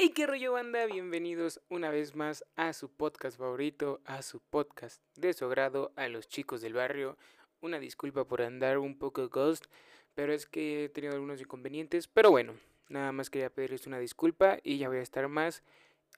Hey, qué rollo banda, bienvenidos una vez más a su podcast favorito, a su podcast de su grado, a los chicos del barrio. Una disculpa por andar un poco ghost, pero es que he tenido algunos inconvenientes, pero bueno, nada más quería pedirles una disculpa y ya voy a estar más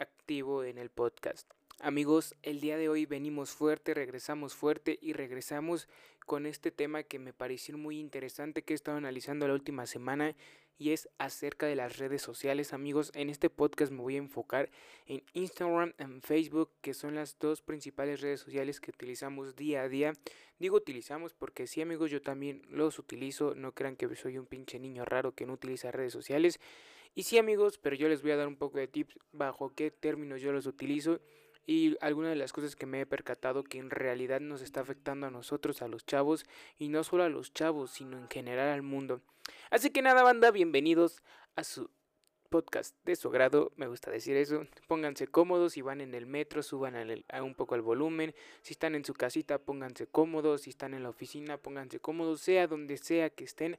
activo en el podcast. Amigos, el día de hoy venimos fuerte, regresamos fuerte y regresamos con este tema que me pareció muy interesante que he estado analizando la última semana y es acerca de las redes sociales. Amigos, en este podcast me voy a enfocar en Instagram y Facebook, que son las dos principales redes sociales que utilizamos día a día. Digo utilizamos porque sí, amigos, yo también los utilizo. No crean que soy un pinche niño raro que no utiliza redes sociales. Y sí, amigos, pero yo les voy a dar un poco de tips bajo qué términos yo los utilizo y algunas de las cosas que me he percatado que en realidad nos está afectando a nosotros, a los chavos, y no solo a los chavos, sino en general al mundo. Así que nada, banda, bienvenidos a su podcast de su grado, me gusta decir eso. Pónganse cómodos, si van en el metro, suban a un poco el volumen. Si están en su casita, pónganse cómodos. Si están en la oficina, pónganse cómodos. Sea donde sea que estén,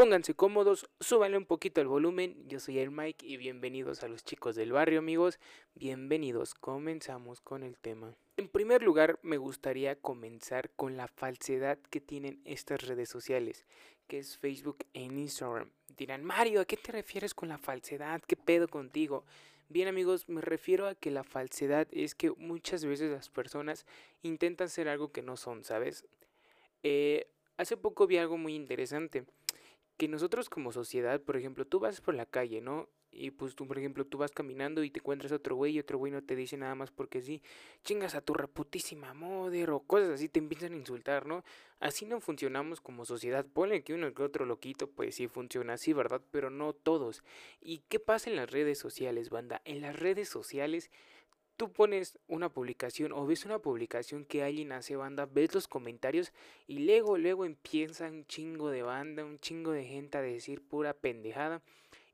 pónganse cómodos, súbanle un poquito el volumen. Yo soy el Mike y bienvenidos a los chicos del barrio, amigos. Bienvenidos, comenzamos con el tema. En primer lugar, me gustaría comenzar con la falsedad que tienen estas redes sociales, que es Facebook e Instagram. Dirán, Mario, ¿a qué te refieres con la falsedad? ¿Qué pedo contigo? Bien amigos, me refiero a que la falsedad es que muchas veces las personas intentan ser algo que no son, ¿sabes? Eh, hace poco vi algo muy interesante, que nosotros como sociedad, por ejemplo, tú vas por la calle, ¿no? Y pues tú, por ejemplo, tú vas caminando y te encuentras a otro güey y otro güey no te dice nada más porque sí, chingas a tu reputísima moder o cosas así, te empiezan a insultar, ¿no? Así no funcionamos como sociedad. Ponle que uno que otro loquito, pues sí funciona así, ¿verdad? Pero no todos. ¿Y qué pasa en las redes sociales, banda? En las redes sociales tú pones una publicación o ves una publicación que alguien hace banda, ves los comentarios y luego, luego empieza un chingo de banda, un chingo de gente a decir pura pendejada.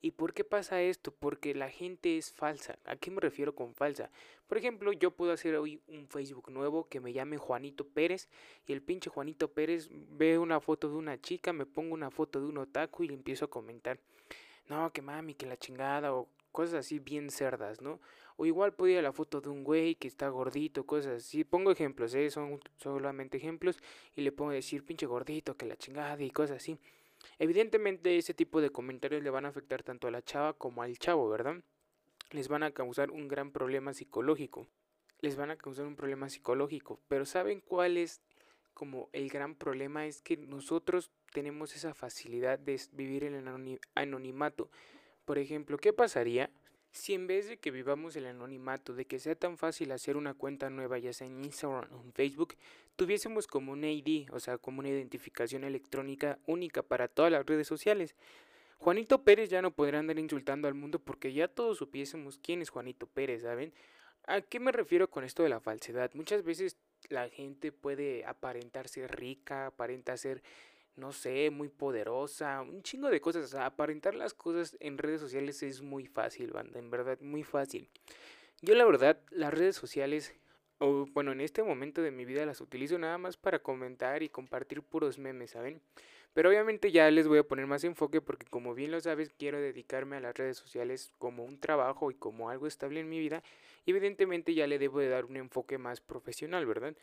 ¿Y por qué pasa esto? Porque la gente es falsa. ¿A qué me refiero con falsa? Por ejemplo, yo puedo hacer hoy un Facebook nuevo que me llame Juanito Pérez y el pinche Juanito Pérez ve una foto de una chica, me pongo una foto de un otaku y le empiezo a comentar. No, que mami, que la chingada o cosas así bien cerdas, ¿no? O igual puedo ir a la foto de un güey que está gordito, cosas así. Pongo ejemplos, ¿eh? Son solamente ejemplos y le pongo decir pinche gordito, que la chingada y cosas así. Evidentemente ese tipo de comentarios le van a afectar tanto a la chava como al chavo, ¿verdad? Les van a causar un gran problema psicológico. Les van a causar un problema psicológico. Pero ¿saben cuál es como el gran problema? Es que nosotros tenemos esa facilidad de vivir en el anonimato. Por ejemplo, ¿qué pasaría si en vez de que vivamos el anonimato, de que sea tan fácil hacer una cuenta nueva, ya sea en Instagram o en Facebook, tuviésemos como un ID, o sea, como una identificación electrónica única para todas las redes sociales? Juanito Pérez ya no podrá andar insultando al mundo porque ya todos supiésemos quién es Juanito Pérez, ¿saben? ¿A qué me refiero con esto de la falsedad? Muchas veces la gente puede aparentar ser rica, aparenta ser no sé, muy poderosa, un chingo de cosas. O aparentar las cosas en redes sociales es muy fácil, banda, en verdad, muy fácil. Yo la verdad, las redes sociales, bueno, en este momento de mi vida las utilizo nada más para comentar y compartir puros memes, ¿saben? Pero obviamente ya les voy a poner más enfoque porque como bien lo sabes, quiero dedicarme a las redes sociales como un trabajo y como algo estable en mi vida. Evidentemente ya le debo de dar un enfoque más profesional, ¿verdad?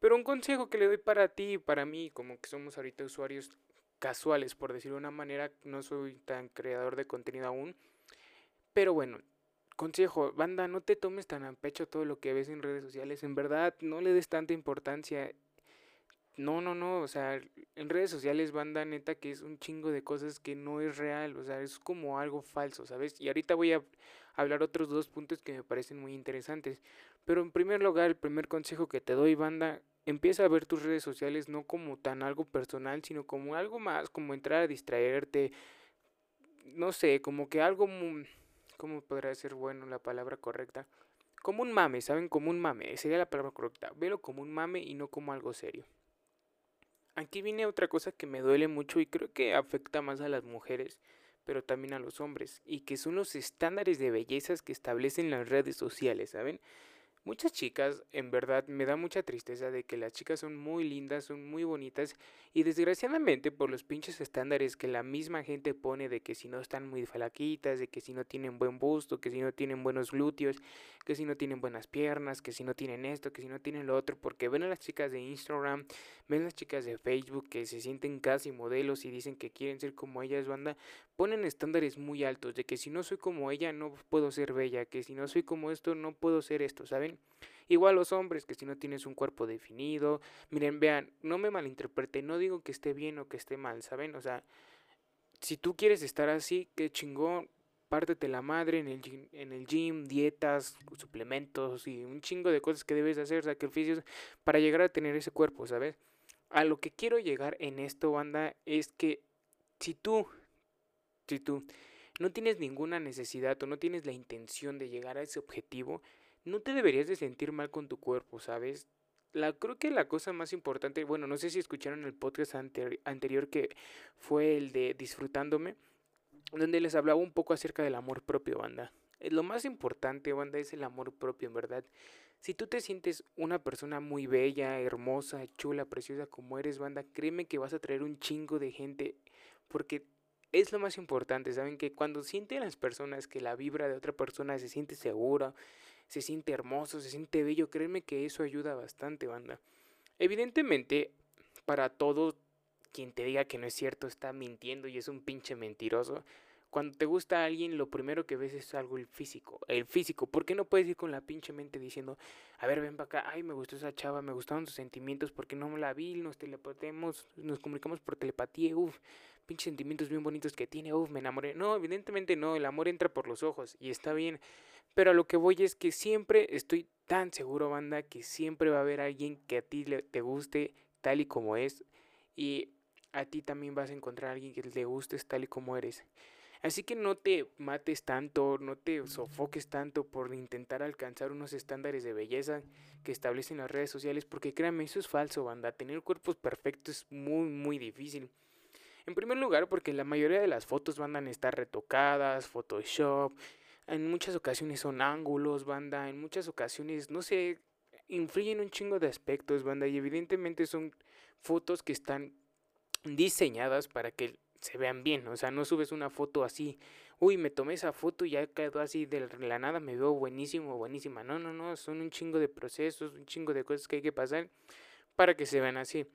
Pero un consejo que le doy para ti y para mí, como que somos ahorita usuarios casuales, por decirlo de una manera, no soy tan creador de contenido aún. Pero bueno, consejo, banda, no te tomes tan a pecho todo lo que ves en redes sociales. En verdad, no le des tanta importancia. No, no, no, o sea, en redes sociales, banda, neta, que es un chingo de cosas que no es real, o sea, es como algo falso, ¿sabes? Y ahorita voy a hablar otros dos puntos que me parecen muy interesantes. Pero en primer lugar, el primer consejo que te doy, banda, empieza a ver tus redes sociales no como tan algo personal, sino como algo más, como entrar a distraerte, no sé, como que algo, ¿cómo podrá ser bueno la palabra correcta? Como un mame, ¿saben? Como un mame, sería la palabra correcta. Velo como un mame y no como algo serio. Aquí viene otra cosa que me duele mucho y creo que afecta más a las mujeres, pero también a los hombres, y que son los estándares de bellezas que establecen las redes sociales, ¿saben? Muchas chicas, en verdad, me da mucha tristeza de que las chicas son muy lindas, son muy bonitas y desgraciadamente por los pinches estándares que la misma gente pone de que si no están muy falaquitas, de que si no tienen buen busto, que si no tienen buenos glúteos, que si no tienen buenas piernas, que si no tienen esto, que si no tienen lo otro, porque ven a las chicas de Instagram, ven a las chicas de Facebook que se sienten casi modelos y dicen que quieren ser como ellas, banda, ponen estándares muy altos de que si no soy como ella no puedo ser bella, que si no soy como esto no puedo ser esto, ¿saben? Igual los hombres, que si no tienes un cuerpo definido, miren, vean, no me malinterprete, no digo que esté bien o que esté mal, ¿saben? O sea, si tú quieres estar así, qué chingón, pártete la madre en el, gym, en el gym, dietas, suplementos y un chingo de cosas que debes hacer, sacrificios para llegar a tener ese cuerpo, ¿sabes? A lo que quiero llegar en esto, banda, es que si tú, si tú no tienes ninguna necesidad o no tienes la intención de llegar a ese objetivo, no te deberías de sentir mal con tu cuerpo, ¿sabes? La, creo que la cosa más importante, bueno, no sé si escucharon el podcast anterior que fue el de Disfrutándome, donde les hablaba un poco acerca del amor propio, banda. Eh, lo más importante, banda, es el amor propio, en verdad. Si tú te sientes una persona muy bella, hermosa, chula, preciosa como eres, banda, créeme que vas a traer un chingo de gente porque es lo más importante, ¿saben? Que cuando sienten las personas que la vibra de otra persona se siente segura, se siente hermoso, se siente bello, créeme que eso ayuda bastante, banda. Evidentemente, para todo quien te diga que no es cierto está mintiendo y es un pinche mentiroso. Cuando te gusta a alguien, lo primero que ves es algo el físico. El físico. ¿Por qué no puedes ir con la pinche mente diciendo, a ver, ven para acá, ay, me gustó esa chava, me gustaron sus sentimientos, porque no la vi, nos telepatemos, nos comunicamos por telepatía, uff, pinches sentimientos bien bonitos que tiene, uff, me enamoré. No, evidentemente no, el amor entra por los ojos y está bien. Pero a lo que voy es que siempre estoy tan seguro, banda, que siempre va a haber alguien que a ti te guste tal y como es. Y a ti también vas a encontrar a alguien que le gustes tal y como eres. Así que no te mates tanto, no te sofoques tanto por intentar alcanzar unos estándares de belleza que establecen las redes sociales, porque créanme, eso es falso, banda. Tener cuerpos perfectos es muy, muy difícil. En primer lugar, porque la mayoría de las fotos van a estar retocadas, Photoshop, en muchas ocasiones son ángulos, banda, en muchas ocasiones, no sé, influyen un chingo de aspectos, banda, y evidentemente son fotos que están diseñadas para que se vean bien, o sea, no subes una foto así, uy, me tomé esa foto y ya quedó así de la nada, me veo buenísimo, buenísima, no, no, no, son un chingo de procesos, un chingo de cosas que hay que pasar para que se vean así.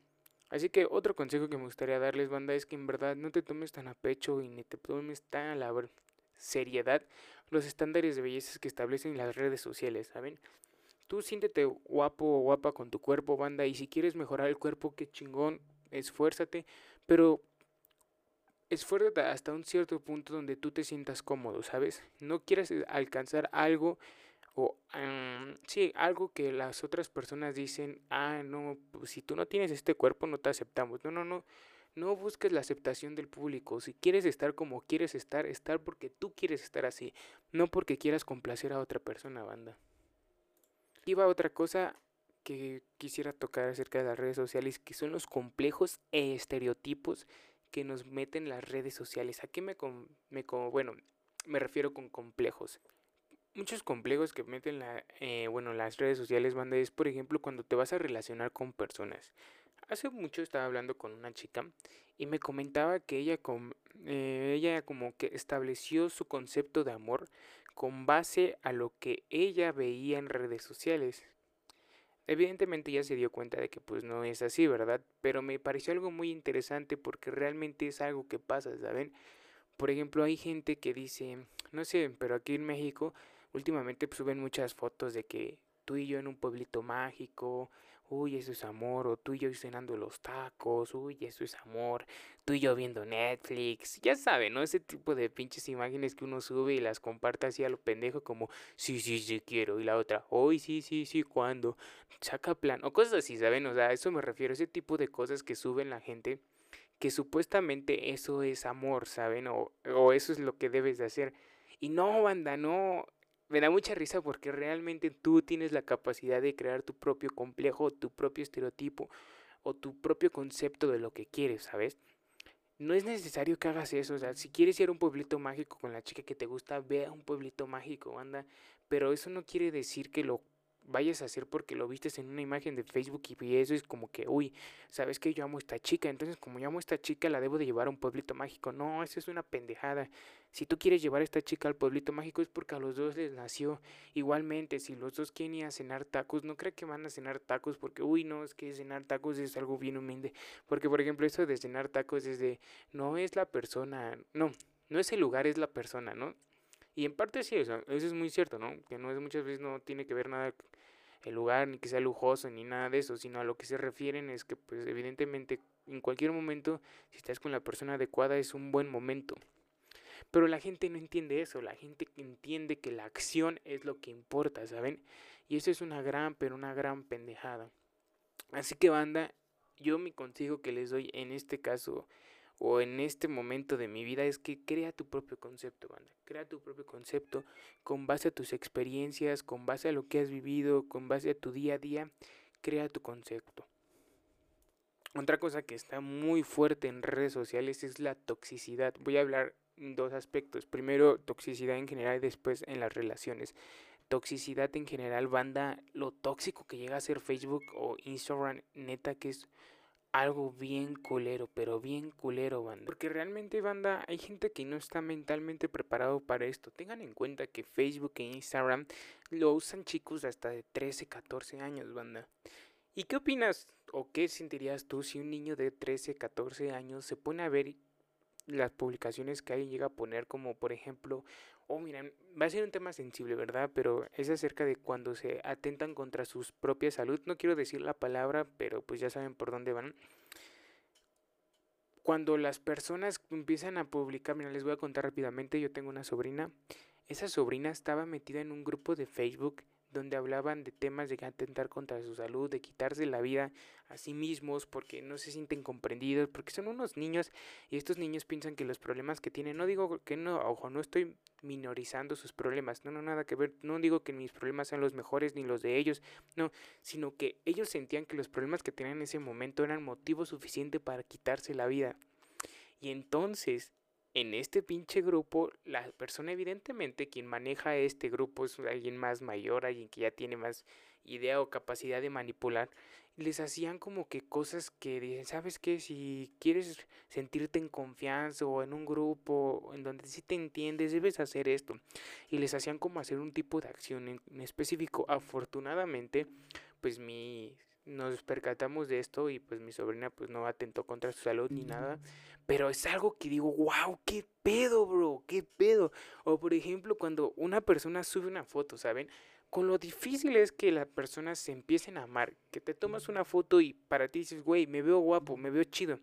Así que otro consejo que me gustaría darles, banda, es que en verdad no te tomes tan a pecho y ni te tomes tan a la seriedad los estándares de belleza que establecen las redes sociales, ¿saben? Tú siéntete guapo o guapa con tu cuerpo, banda, y si quieres mejorar el cuerpo, qué chingón, esfuérzate, pero esfuérzate hasta un cierto punto donde tú te sientas cómodo, ¿sabes? No quieras eh, alcanzar algo o sí, algo que las otras personas dicen, ah, no, pues si tú no tienes este cuerpo no te aceptamos. No, no, no. No busques la aceptación del público. Si quieres estar como quieres estar, estar porque tú quieres estar así, no porque quieras complacer a otra persona, banda. Iba otra cosa que quisiera tocar acerca de las redes sociales, que son los complejos estereotipos que nos meten las redes sociales. ¿A qué me, me bueno, me refiero con complejos? Muchos complejos que meten la, eh, bueno, las redes sociales, banda, es por ejemplo cuando te vas a relacionar con personas. Hace mucho estaba hablando con una chica y me comentaba que ella, eh, ella como que estableció su concepto de amor con base a lo que ella veía en redes sociales. Evidentemente ya se dio cuenta de que pues no es así, ¿verdad? Pero me pareció algo muy interesante porque realmente es algo que pasa, ¿saben? Por ejemplo, hay gente que dice, no sé, pero aquí en México últimamente pues, suben muchas fotos de que tú y yo en un pueblito mágico, uy, eso es amor, o tú y yo cenando los tacos, uy, eso es amor, tú y yo viendo Netflix, ya saben, ¿no? Ese tipo de pinches imágenes que uno sube y las comparte así a lo pendejo como, sí, sí, sí quiero, y la otra, uy, sí, sí, sí, ¿cuándo? Saca plan, o cosas así, ¿saben? O sea, a eso me refiero, ese tipo de cosas que suben la gente, que supuestamente eso es amor, ¿saben? O, o eso es lo que debes de hacer. Y no, banda, no, me da mucha risa porque realmente tú tienes la capacidad de crear tu propio complejo, tu propio estereotipo o tu propio concepto de lo que quieres, ¿sabes? No es necesario que hagas eso, o sea, si quieres ir a un pueblito mágico con la chica que te gusta, ve a un pueblito mágico, anda, pero eso no quiere decir que lo vayas a hacer porque lo vistes en una imagen de Facebook y eso es como que, uy, sabes que yo amo a esta chica, entonces como yo amo a esta chica la debo de llevar a un pueblito mágico. No, eso es una pendejada. Si tú quieres llevar a esta chica al pueblito mágico es porque a los dos les nació. Igualmente, si los dos quieren ir a cenar tacos, no creo que van a cenar tacos porque, uy, no, es que cenar tacos es algo bien humilde. Porque, por ejemplo, eso de cenar tacos es de, no es la persona, no, no es el lugar, es la persona, ¿no? Y en parte sí, eso, eso es muy cierto, ¿no? Que no es muchas veces no tiene que ver nada el lugar, ni que sea lujoso, ni nada de eso, sino a lo que se refieren es que, pues, evidentemente, en cualquier momento, si estás con la persona adecuada, es un buen momento. Pero la gente no entiende eso, la gente entiende que la acción es lo que importa, ¿saben? Y eso es una gran, pero una gran pendejada. Así que banda, yo mi consejo que les doy en este caso o en este momento de mi vida es que crea tu propio concepto, banda. Crea tu propio concepto con base a tus experiencias, con base a lo que has vivido, con base a tu día a día. Crea tu concepto. Otra cosa que está muy fuerte en redes sociales es la toxicidad. Voy a hablar dos aspectos. Primero, toxicidad en general y después en las relaciones. Toxicidad en general, banda, lo tóxico que llega a ser Facebook o Instagram, neta que es algo bien culero, pero bien culero, banda. Porque realmente, banda, hay gente que no está mentalmente preparado para esto. Tengan en cuenta que Facebook e Instagram lo usan chicos hasta de 13, 14 años, banda. ¿Y qué opinas o qué sentirías tú si un niño de 13, 14 años se pone a ver las publicaciones que alguien llega a poner como por ejemplo oh miren va a ser un tema sensible verdad pero es acerca de cuando se atentan contra su propia salud no quiero decir la palabra pero pues ya saben por dónde van. Cuando las personas empiezan a publicar mira les voy a contar rápidamente yo tengo una sobrina esa sobrina estaba metida en un grupo de Facebook donde hablaban de temas de atentar contra su salud, de quitarse la vida a sí mismos porque no se sienten comprendidos, porque son unos niños y estos niños piensan que los problemas que tienen, no digo que no, ojo, no estoy minorizando sus problemas, no, no, nada que ver, no digo que mis problemas sean los mejores ni los de ellos, no, sino que ellos sentían que los problemas que tenían en ese momento eran motivo suficiente para quitarse la vida. Y entonces en este pinche grupo, la persona evidentemente quien maneja este grupo es alguien más mayor, alguien que ya tiene más idea o capacidad de manipular, les hacían como que cosas que dicen, ¿sabes qué? Si quieres sentirte en confianza o en un grupo en donde sí te entiendes, debes hacer esto. Y les hacían como hacer un tipo de acción en, específico. Afortunadamente, pues mi nos percatamos de esto y pues mi sobrina pues no atentó contra su salud ni nada. Pero es algo que digo, wow, qué pedo, bro, qué pedo. O por ejemplo, cuando una persona sube una foto, ¿saben? Con lo difícil es que las personas se empiecen a amar. Que te tomas una foto y para ti dices, güey, me veo guapo, me veo chido.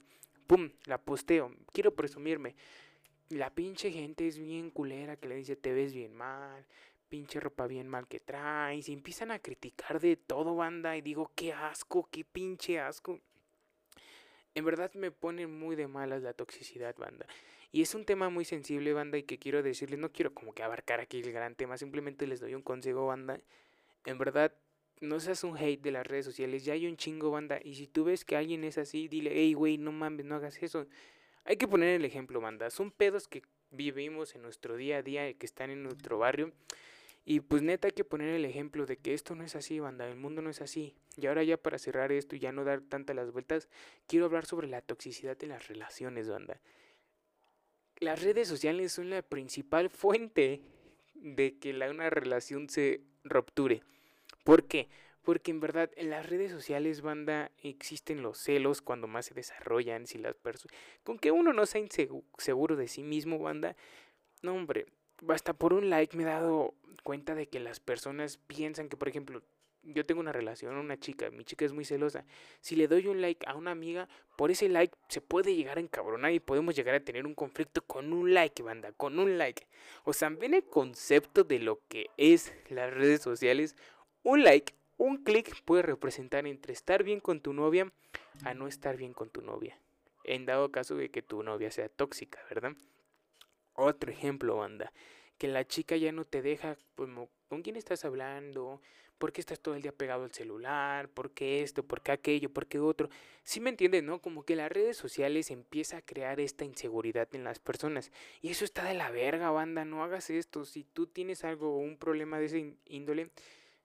Pum, la posteo, quiero presumirme. La pinche gente es bien culera que le dice, te ves bien mal, pinche ropa bien mal que traes, y empiezan a criticar de todo, banda, y digo, qué asco, qué pinche asco. En verdad me pone muy de malas la toxicidad, banda. Y es un tema muy sensible, banda, y que quiero decirles, no quiero como que abarcar aquí el gran tema, simplemente les doy un consejo, banda. En verdad, no seas un hate de las redes sociales, ya hay un chingo, banda, y si tú ves que alguien es así, dile, hey, güey, no mames, no hagas eso. Hay que poner el ejemplo, banda. Son pedos que vivimos en nuestro día a día, que están en nuestro barrio. Y pues neta hay que poner el ejemplo de que esto no es así, banda, el mundo no es así. Y ahora ya para cerrar esto y ya no dar tantas las vueltas, quiero hablar sobre la toxicidad de las relaciones, banda. Las redes sociales son la principal fuente de que la, una relación se rupture. ¿Por qué? Porque en verdad en las redes sociales, banda, existen los celos cuando más se desarrollan, si las personas... Con que uno no sea inseguro de sí mismo, banda, no hombre, hasta por un like me he dado cuenta de que las personas piensan que, por ejemplo, yo tengo una relación, una chica, mi chica es muy celosa. Si le doy un like a una amiga, por ese like se puede llegar a encabronar y podemos llegar a tener un conflicto con un like, banda, con un like. O sea, ven el concepto de lo que es las redes sociales. Un like, un clic puede representar entre estar bien con tu novia a no estar bien con tu novia. En dado caso de que tu novia sea tóxica, ¿verdad? Otro ejemplo, banda. Que la chica ya no te deja, como, ¿con quién estás hablando? ¿Por qué estás todo el día pegado al celular? ¿Por qué esto? ¿Por qué aquello? ¿Por qué otro? Sí me entiendes, ¿no? Como que las redes sociales empieza a crear esta inseguridad en las personas. Y eso está de la verga, banda. No hagas esto. Si tú tienes algo o un problema de ese índole,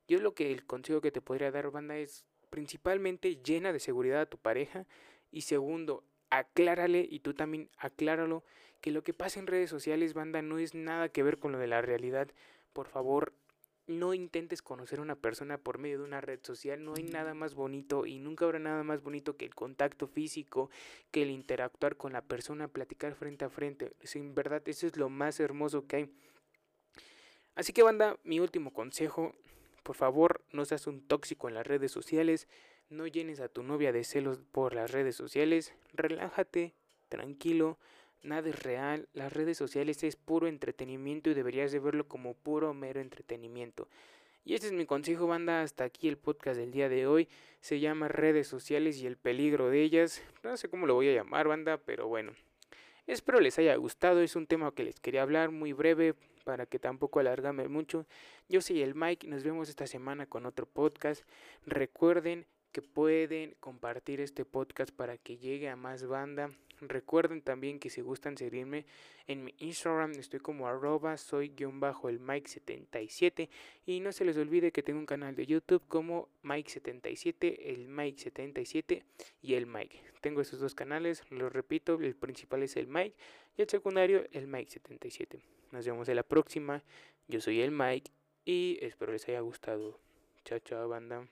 Yo lo que el consejo que te podría dar, banda, es principalmente llena de seguridad a tu pareja y segundo, aclárale y tú también acláralo que lo que pasa en redes sociales, banda, no es nada que ver con lo de la realidad. Por favor, no intentes conocer a una persona por medio de una red social. No hay nada más bonito y nunca habrá nada más bonito que el contacto físico, que el interactuar con la persona, platicar frente a frente. En verdad, eso es lo más hermoso que hay. Así que banda, mi último consejo, por favor, no seas un tóxico en las redes sociales, no llenes a tu novia de celos por las redes sociales, relájate, tranquilo, nada es real, las redes sociales es puro entretenimiento y deberías de verlo como puro mero entretenimiento. Y este es mi consejo, banda. Hasta aquí el podcast del día de hoy. Se llama redes sociales y el peligro de ellas. No sé cómo lo voy a llamar, banda, pero bueno. Espero les haya gustado. Es un tema que les quería hablar muy breve para que tampoco alargame mucho. Yo soy el Mike. Nos vemos esta semana con otro podcast. Recuerden que pueden compartir este podcast para que llegue a más banda. Recuerden también que si gustan seguirme en mi Instagram, estoy como arroba soy guion bajo el Mike77 y no se les olvide que tengo un canal de YouTube como Mike77, el Mike77 y el Mike. Tengo esos dos canales, los repito, el principal es el Mike y el secundario el Mike77. Nos vemos en la próxima, yo soy el Mike y espero les haya gustado. Chao, chao, banda.